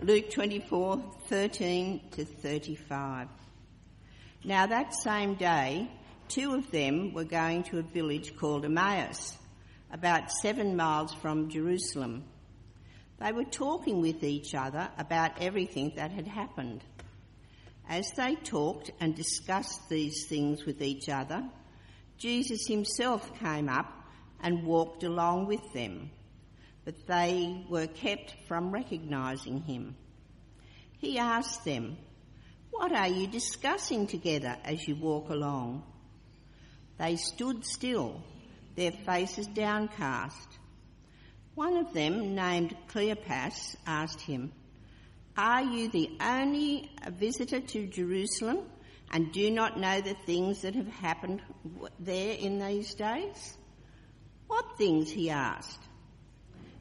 Luke 24 13 to 35. Now, that same day, two of them were going to a village called Emmaus, about seven miles from Jerusalem. They were talking with each other about everything that had happened. As they talked and discussed these things with each other, Jesus himself came up and walked along with them, but they were kept from recognizing him. He asked them, What are you discussing together as you walk along? They stood still, their faces downcast. One of them, named Cleopas, asked him, Are you the only visitor to Jerusalem and do not know the things that have happened there in these days? What things? he asked.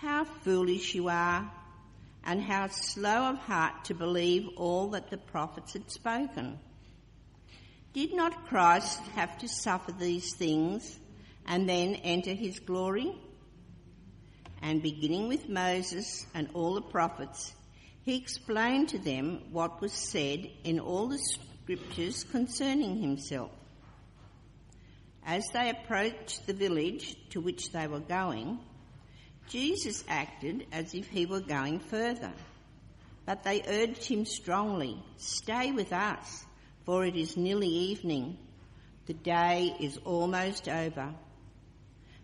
How foolish you are, and how slow of heart to believe all that the prophets had spoken. Did not Christ have to suffer these things and then enter his glory? And beginning with Moses and all the prophets, he explained to them what was said in all the scriptures concerning himself. As they approached the village to which they were going, Jesus acted as if he were going further. But they urged him strongly, Stay with us for it is nearly evening. The day is almost over.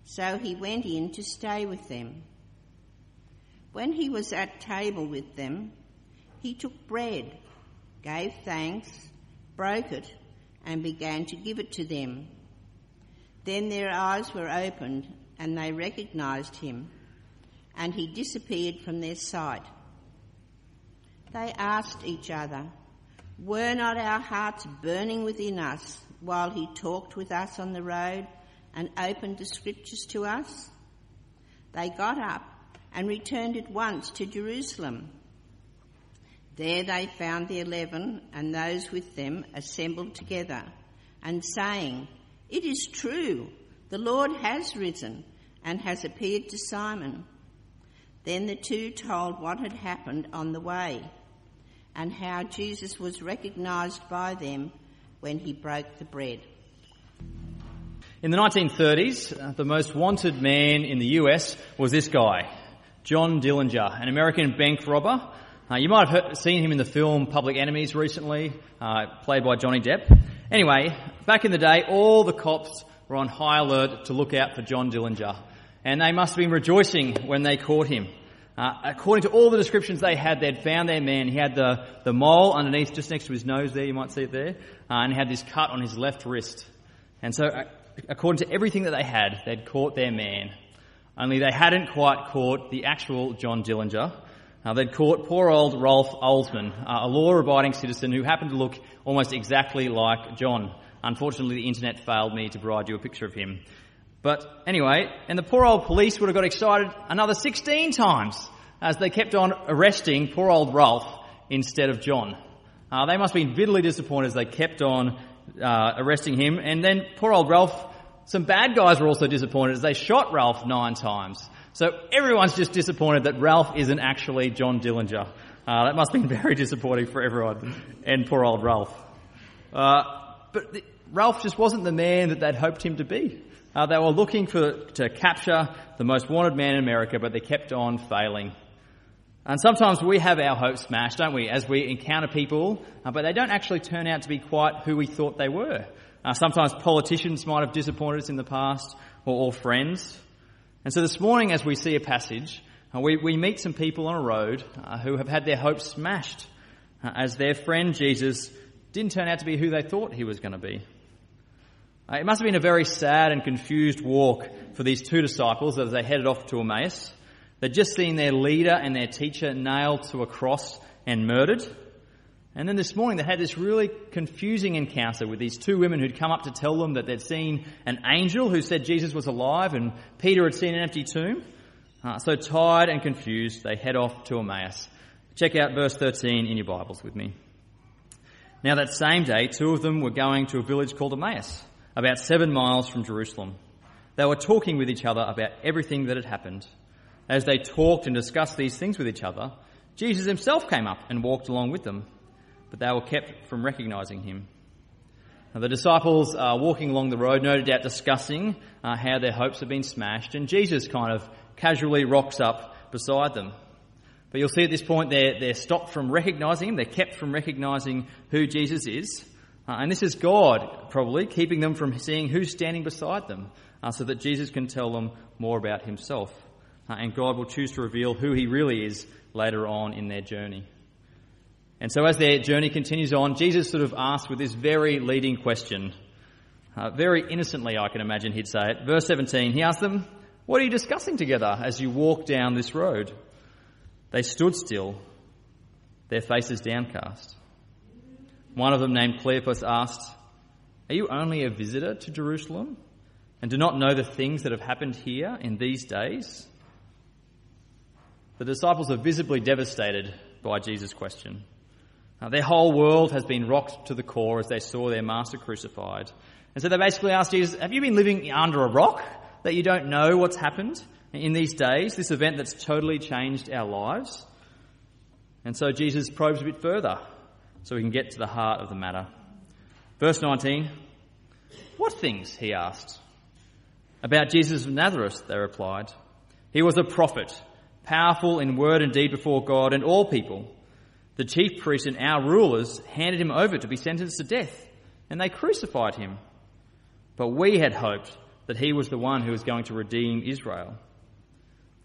So he went in to stay with them. When he was at table with them, he took bread, gave thanks, broke it, and began to give it to them. Then their eyes were opened and they recognized him, and he disappeared from their sight. They asked each other, were not our hearts burning within us while he talked with us on the road and opened the scriptures to us? They got up and returned at once to Jerusalem. There they found the eleven and those with them assembled together and saying, It is true, the Lord has risen and has appeared to Simon. Then the two told what had happened on the way and how Jesus was recognized by them when he broke the bread. In the 1930s, uh, the most wanted man in the US was this guy, John Dillinger, an American bank robber. Uh, you might have heard, seen him in the film Public Enemies recently, uh, played by Johnny Depp. Anyway, back in the day, all the cops were on high alert to look out for John Dillinger. And they must have been rejoicing when they caught him. Uh, according to all the descriptions they had, they'd found their man. He had the, the mole underneath, just next to his nose there, you might see it there, uh, and he had this cut on his left wrist. And so, uh, according to everything that they had, they'd caught their man. Only they hadn't quite caught the actual John Dillinger. They'd caught poor old Ralph Alsman, uh, a law-abiding citizen who happened to look almost exactly like John. Unfortunately, the internet failed me to provide you a picture of him. But anyway, and the poor old police would have got excited another 16 times as they kept on arresting poor old Ralph instead of John. Uh, they must have been bitterly disappointed as they kept on uh, arresting him. And then poor old Ralph, some bad guys were also disappointed as they shot Ralph nine times. So everyone's just disappointed that Ralph isn't actually John Dillinger. Uh, that must have been very disappointing for everyone and poor old Ralph. Uh, but the, Ralph just wasn't the man that they'd hoped him to be. Uh, they were looking for, to capture the most wanted man in America, but they kept on failing. And sometimes we have our hopes smashed, don't we, as we encounter people, uh, but they don't actually turn out to be quite who we thought they were. Uh, sometimes politicians might have disappointed us in the past, or, or friends. And so this morning, as we see a passage, uh, we, we meet some people on a road uh, who have had their hopes smashed uh, as their friend Jesus didn't turn out to be who they thought he was going to be. Uh, it must have been a very sad and confused walk for these two disciples as they headed off to Emmaus. They'd just seen their leader and their teacher nailed to a cross and murdered. And then this morning they had this really confusing encounter with these two women who'd come up to tell them that they'd seen an angel who said Jesus was alive and Peter had seen an empty tomb. Uh, so tired and confused, they head off to Emmaus. Check out verse 13 in your Bibles with me. Now that same day, two of them were going to a village called Emmaus, about seven miles from Jerusalem. They were talking with each other about everything that had happened. As they talked and discussed these things with each other, Jesus himself came up and walked along with them, but they were kept from recognizing him. Now, the disciples are walking along the road, no doubt discussing uh, how their hopes have been smashed, and Jesus kind of casually rocks up beside them. But you'll see at this point they're, they're stopped from recognizing him, they're kept from recognizing who Jesus is. Uh, and this is God, probably, keeping them from seeing who's standing beside them, uh, so that Jesus can tell them more about himself. Uh, and God will choose to reveal who he really is later on in their journey. And so as their journey continues on, Jesus sort of asks with this very leading question. Uh, very innocently, I can imagine he'd say it. Verse 17, he asked them, What are you discussing together as you walk down this road? They stood still, their faces downcast. One of them, named Cleopas, asked, Are you only a visitor to Jerusalem and do not know the things that have happened here in these days? The disciples are visibly devastated by Jesus' question. Now, their whole world has been rocked to the core as they saw their master crucified. And so they basically asked Jesus, Have you been living under a rock that you don't know what's happened in these days, this event that's totally changed our lives? And so Jesus probes a bit further so we can get to the heart of the matter. Verse 19 What things? he asked. About Jesus of Nazareth, they replied. He was a prophet powerful in word and deed before God and all people. The chief priests and our rulers handed him over to be sentenced to death, and they crucified him. But we had hoped that he was the one who was going to redeem Israel.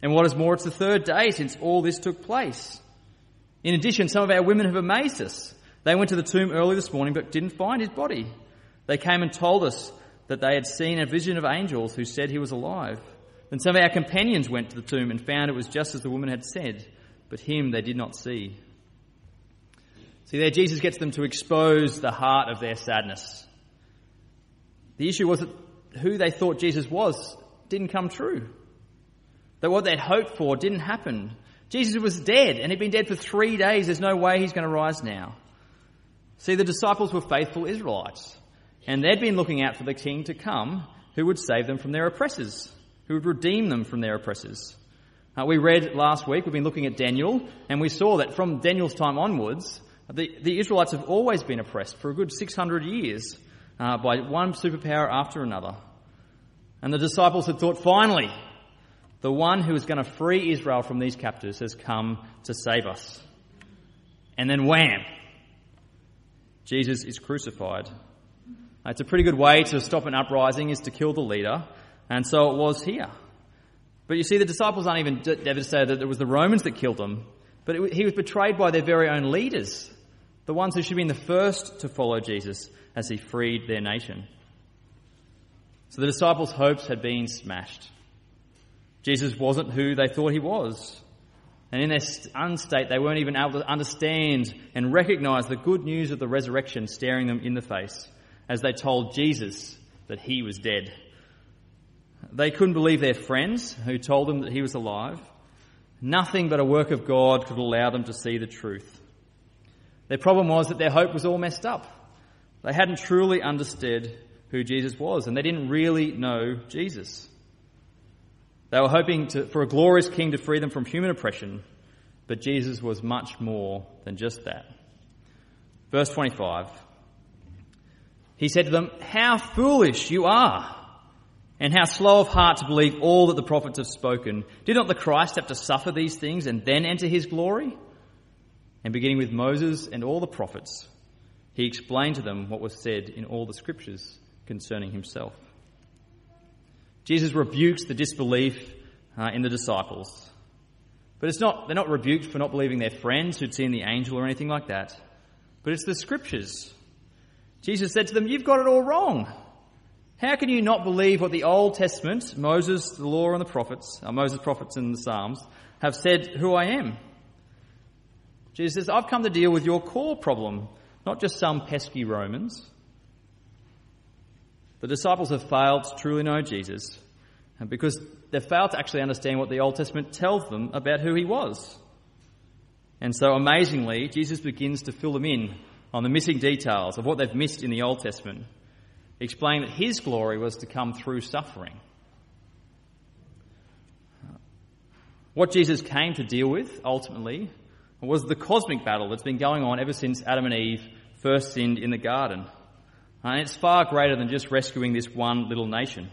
And what is more, it's the third day since all this took place. In addition, some of our women have amazed us. They went to the tomb early this morning but didn't find his body. They came and told us that they had seen a vision of angels who said he was alive. Then some of our companions went to the tomb and found it was just as the woman had said, but him they did not see. See, there Jesus gets them to expose the heart of their sadness. The issue was that who they thought Jesus was didn't come true. That what they'd hoped for didn't happen. Jesus was dead, and he'd been dead for three days. There's no way he's going to rise now. See, the disciples were faithful Israelites, and they'd been looking out for the king to come who would save them from their oppressors who would redeem them from their oppressors. Uh, we read last week, we've been looking at Daniel, and we saw that from Daniel's time onwards, the, the Israelites have always been oppressed for a good 600 years uh, by one superpower after another. And the disciples had thought, finally, the one who is going to free Israel from these captors has come to save us. And then wham! Jesus is crucified. Uh, it's a pretty good way to stop an uprising is to kill the leader. And so it was here. But you see, the disciples aren't even devastated that it was the Romans that killed him, but it, he was betrayed by their very own leaders, the ones who should have been the first to follow Jesus as he freed their nation. So the disciples' hopes had been smashed. Jesus wasn't who they thought he was. And in their unstate, they weren't even able to understand and recognize the good news of the resurrection staring them in the face as they told Jesus that he was dead. They couldn't believe their friends who told them that he was alive. Nothing but a work of God could allow them to see the truth. Their problem was that their hope was all messed up. They hadn't truly understood who Jesus was, and they didn't really know Jesus. They were hoping to, for a glorious king to free them from human oppression, but Jesus was much more than just that. Verse 25. He said to them, How foolish you are! And how slow of heart to believe all that the prophets have spoken. Did not the Christ have to suffer these things and then enter his glory? And beginning with Moses and all the prophets, he explained to them what was said in all the scriptures concerning himself. Jesus rebukes the disbelief uh, in the disciples. But it's not, they're not rebuked for not believing their friends who'd seen the angel or anything like that. But it's the scriptures. Jesus said to them, You've got it all wrong. How can you not believe what the Old Testament, Moses, the law, and the prophets, uh, Moses, prophets, and the Psalms, have said who I am? Jesus says, I've come to deal with your core problem, not just some pesky Romans. The disciples have failed to truly know Jesus because they've failed to actually understand what the Old Testament tells them about who he was. And so amazingly, Jesus begins to fill them in on the missing details of what they've missed in the Old Testament explaining that his glory was to come through suffering. What Jesus came to deal with, ultimately, was the cosmic battle that's been going on ever since Adam and Eve first sinned in the garden. And it's far greater than just rescuing this one little nation.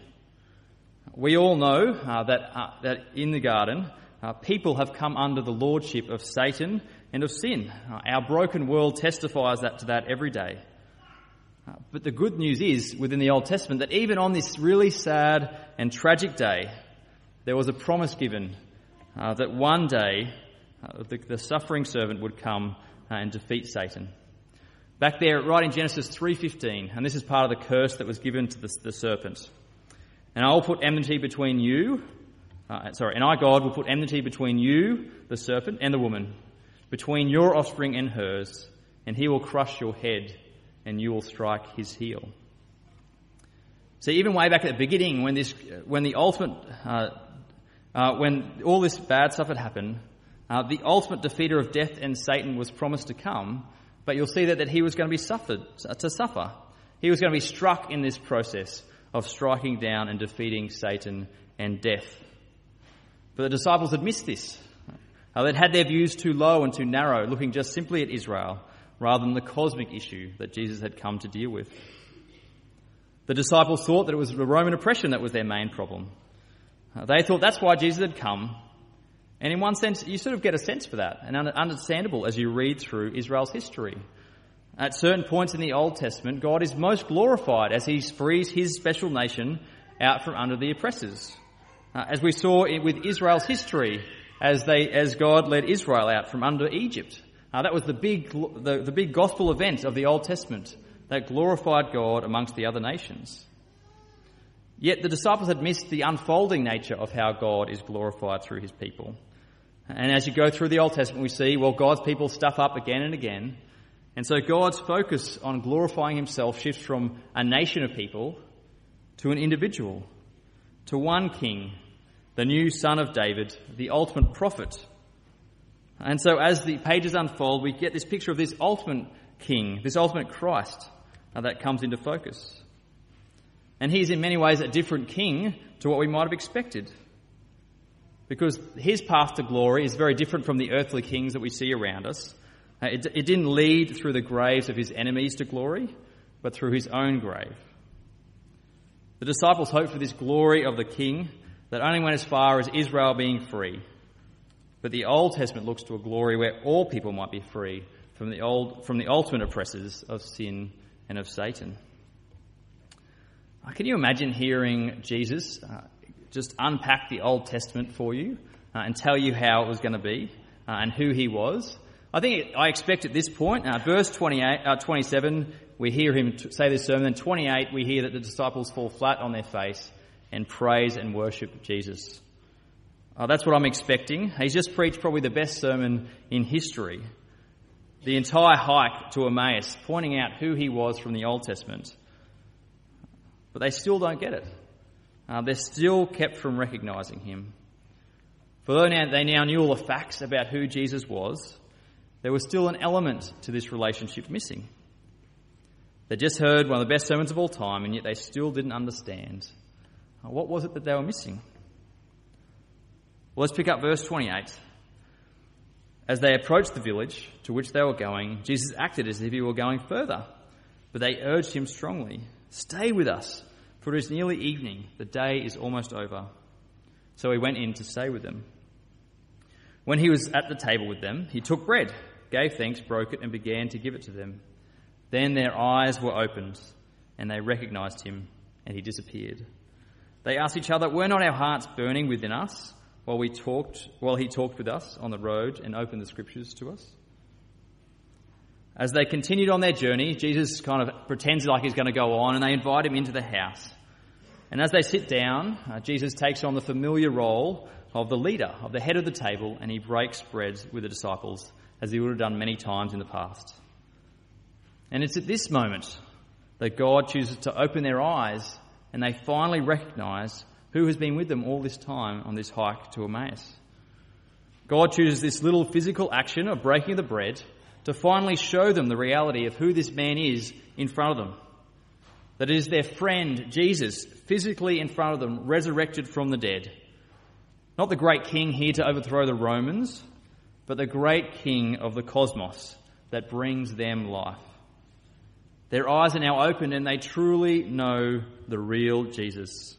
We all know uh, that, uh, that in the garden, uh, people have come under the lordship of Satan and of sin. Uh, our broken world testifies that to that every day. Uh, but the good news is, within the Old Testament, that even on this really sad and tragic day, there was a promise given uh, that one day the, the, suffering servant would come and defeat Satan. Back there, right in Genesis 3:15, and this is part of the curse that was given to the, the serpent. And I will put enmity between you, uh, sorry, and I, God, will put enmity between you, the serpent, and the woman, between your offspring and hers, and he will crush your head and you will strike his heel. So even way back at the beginning, when this, when the ultimate, uh, uh, when all this bad stuff had happened, uh, the ultimate defeater of death and Satan was promised to come, but you'll see that, that he was going to be suffered, to suffer. He was going to be struck in this process of striking down and defeating Satan and death. But the disciples had missed this. Uh, they'd had their views too low and too narrow, looking just simply at Israel rather than the cosmic issue that Jesus had come to deal with. The disciples thought that it was the Roman oppression that was their main problem. Uh, they thought that's why Jesus had come. And in one sense, you sort of get a sense for that, and understandable as you read through Israel's history. At certain points in the Old Testament, God is most glorified as he frees his special nation out from under the oppressors. Uh, as we saw with Israel's history, as, they, as God led Israel out from under Egypt. Uh, that was the big, the, the big gospel event of the Old Testament that glorified God amongst the other nations. Yet the disciples had missed the unfolding nature of how God is glorified through his people. And as you go through the Old Testament, we see, well, God's people stuff up again and again. And so God's focus on glorifying himself shifts from a nation of people to an individual, to one king, the new son of David, the ultimate prophet and so as the pages unfold, we get this picture of this ultimate king, this ultimate Christ uh, that comes into focus. And he's in many ways a different king to what we might have expected. Because his path to glory is very different from the earthly kings that we see around us. Uh, it, it didn't lead through the graves of his enemies to glory, but through his own grave. The disciples hoped for this glory of the king that only went as far as Israel being free but the Old Testament looks to a glory where all people might be free from the, old, from the ultimate oppressors of sin and of Satan. Uh, can you imagine hearing Jesus uh, just unpack the Old Testament for you uh, and tell you how it was going to be uh, and who he was? I think I expect at this point, uh, verse 28, uh, 27, we hear him say this sermon. Then 28, we hear that the disciples fall flat on their face and praise and worship Jesus. That's what I'm expecting. He's just preached probably the best sermon in history. The entire hike to Emmaus, pointing out who he was from the Old Testament. But they still don't get it. Uh, they're still kept from recognizing him. For though now, they now knew all the facts about who Jesus was, there was still an element to this relationship missing. They just heard one of the best sermons of all time, and yet they still didn't understand. Uh, what was it that they were missing? Well, let's pick up verse 28. As they approached the village to which they were going, Jesus acted as if he were going further. But they urged him strongly, Stay with us, for it is nearly evening, the day is almost over. So he went in to stay with them. When he was at the table with them, he took bread, gave thanks, broke it, and began to give it to them. Then their eyes were opened, and they recognized him, and he disappeared. They asked each other, Were not our hearts burning within us while we talked while he talked with us on the road and opened the scriptures to us? As they continued on their journey, Jesus kind of pretends like he's going to go on, and they invite him into the house. And as they sit down, uh, Jesus takes on the familiar role of the leader, of the head of the table, and he breaks bread with the disciples, as he would have done many times in the past. And it's at this moment that God chooses to open their eyes and they finally recognize who has been with them all this time on this hike to Emmaus. God chooses this little physical action of breaking the bread to finally show them the reality of who this man is in front of them. That it is their friend, Jesus, physically in front of them, resurrected from the dead. Not the great king here to overthrow the Romans, but the great king of the cosmos that brings them life. Their eyes are now opened and they truly know the real Jesus.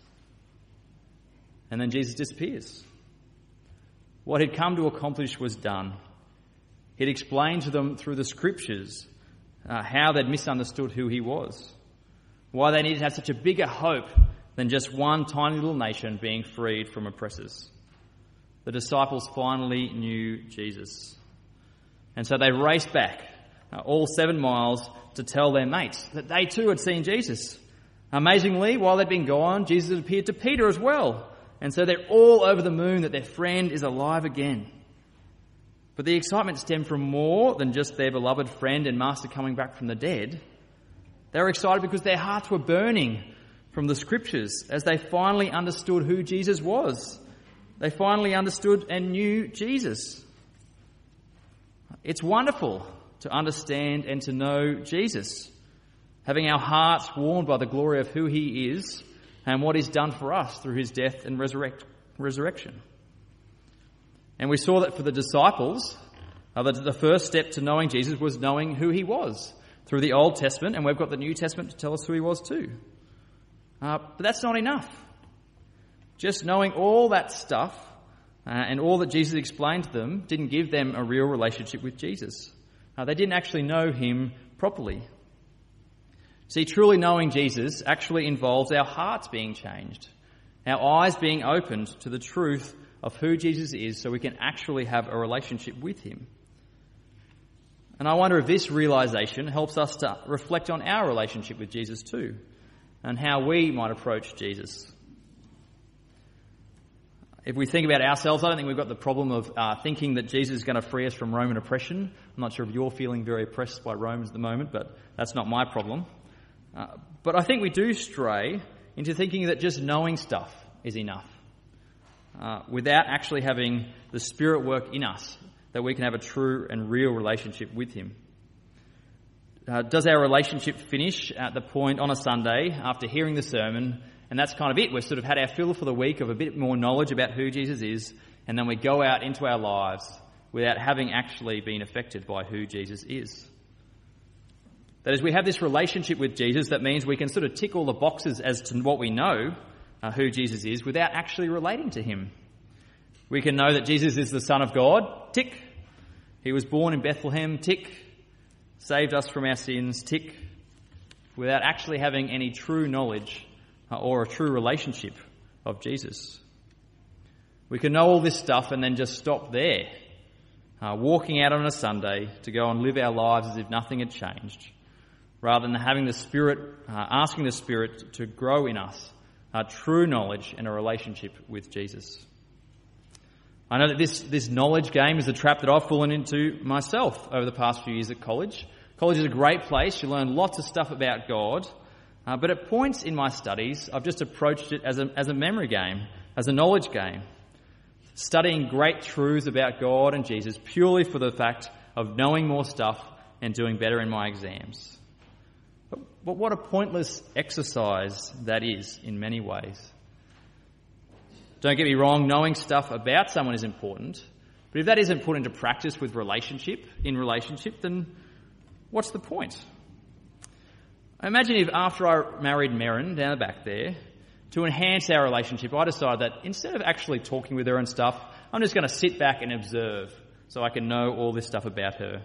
And then Jesus disappears. What he'd come to accomplish was done. He'd explained to them through the scriptures uh, how they'd misunderstood who he was why they needed to have such a bigger hope than just one tiny little nation being freed from oppressors. The disciples finally knew Jesus. And so they raced back uh, all seven miles to tell their mates that they too had seen Jesus. Amazingly, while they'd been gone, Jesus appeared to Peter as well. And so they're all over the moon that their friend is alive again. But the excitement stemmed from more than just their beloved friend and master coming back from the dead. They were excited because their hearts were burning from the scriptures as they finally understood who Jesus was. They finally understood and knew Jesus. It's wonderful to understand and to know Jesus, having our hearts warmed by the glory of who he is and what he's done for us through his death and resurrect, resurrection. And we saw that for the disciples, uh, the, the first step to knowing Jesus was knowing who he was through the Old Testament, and we've got the New Testament to tell us who he was too. Uh, but that's not enough. Just knowing all that stuff uh, and all that Jesus explained to them didn't give them a real relationship with Jesus. Uh, they didn't actually know him properly. See, truly knowing Jesus actually involves our hearts being changed, our eyes being opened to the truth of who Jesus is so we can actually have a relationship with him. And I wonder if this realization helps us to reflect on our relationship with Jesus too, and how we might approach Jesus. If we think about ourselves, I don't think we've got the problem of uh, thinking that Jesus is going to free us from Roman oppression. I'm not sure if you're feeling very oppressed by Romans at the moment, but that's not my problem. Uh, but I think we do stray into thinking that just knowing stuff is enough, uh, without actually having the Spirit work in us that we can have a true and real relationship with Him. Uh, does our relationship finish at the point on a Sunday after hearing the sermon, and that's kind of it? We've sort of had our fill for the week of a bit more knowledge about who Jesus is, and then we go out into our lives without having actually been affected by who Jesus is. That is, we have this relationship with Jesus that means we can sort of tick all the boxes as to what we know uh, who Jesus is without actually relating to him. We can know that Jesus is the Son of God, tick. He was born in Bethlehem, tick. Saved us from our sins, tick. Without actually having any true knowledge uh, or a true relationship of Jesus. We can know all this stuff and then just stop there, uh, walking out on a Sunday to go and live our lives as if nothing had changed, rather than having the Spirit, uh, asking the Spirit to grow in us a true knowledge and a relationship with Jesus. I know that this, this knowledge game is a trap that I've fallen into myself over the past few years at college. College is a great place. You learn lots of stuff about God. Uh, but at points in my studies, I've just approached it as a, as a memory game, as a knowledge game. Studying great truths about God and Jesus purely for the fact of knowing more stuff and doing better in my exams. But, what a pointless exercise that is in many ways. Don't get me wrong, knowing stuff about someone is important. But if that isn't put into practice with relationship, in relationship, then what's the point? Imagine if after I married Merrin down the back there, to enhance our relationship, I decided that instead of actually talking with her and stuff, I'm just going to sit back and observe so I can know all this stuff about her.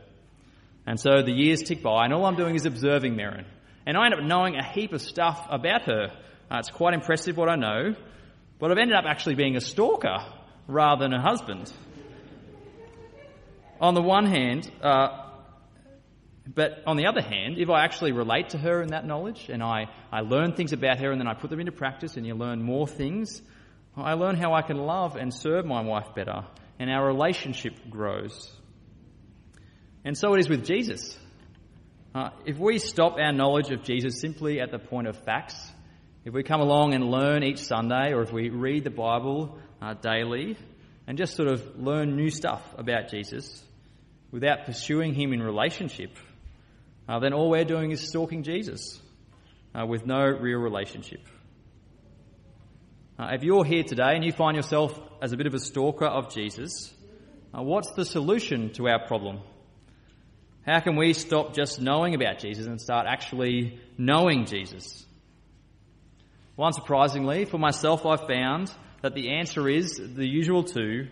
And so the years tick by, and all I'm doing is observing Merrin. And I end up knowing a heap of stuff about her. Uh, it's quite impressive what I know, but I've ended up actually being a stalker rather than a husband. On the one hand, uh, but on the other hand, if I actually relate to her in that knowledge and I, I learn things about her and then I put them into practice and you learn more things, I learn how I can love and serve my wife better and our relationship grows. And so it is with Jesus. Uh, if we stop our knowledge of Jesus simply at the point of facts, if we come along and learn each Sunday, or if we read the Bible uh, daily and just sort of learn new stuff about Jesus without pursuing Him in relationship, uh, then all we're doing is stalking Jesus uh, with no real relationship. Uh, if you're here today and you find yourself as a bit of a stalker of Jesus, uh, what's the solution to our problem? How can we stop just knowing about Jesus and start actually knowing Jesus? Well, unsurprisingly, for myself, I've found that the answer is the usual two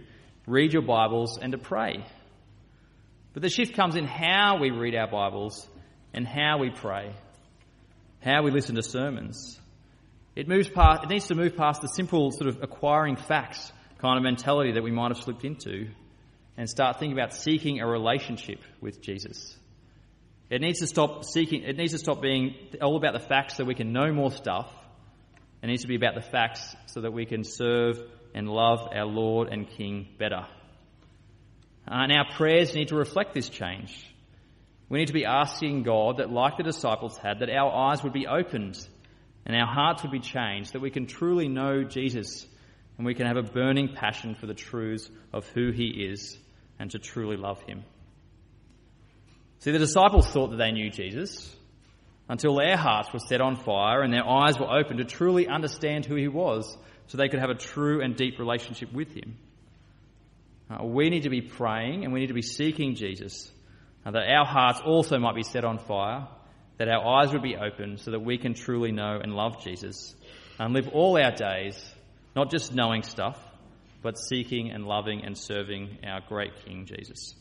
read your Bibles and to pray. But the shift comes in how we read our Bibles and how we pray, how we listen to sermons. It moves past, it needs to move past the simple sort of acquiring facts kind of mentality that we might have slipped into and start thinking about seeking a relationship with Jesus. It needs to stop seeking, it needs to stop being all about the facts so we can know more stuff. It needs to be about the facts so that we can serve and love our Lord and King better. Uh, and our prayers need to reflect this change. We need to be asking God that, like the disciples had, that our eyes would be opened and our hearts would be changed, that we can truly know Jesus and we can have a burning passion for the truths of who he is and to truly love him. See, the disciples thought that they knew Jesus until their hearts were set on fire and their eyes were open to truly understand who he was so they could have a true and deep relationship with him. Uh, we need to be praying and we need to be seeking Jesus uh, that our hearts also might be set on fire, that our eyes would be open so that we can truly know and love Jesus and live all our days not just knowing stuff, but seeking and loving and serving our great King Jesus.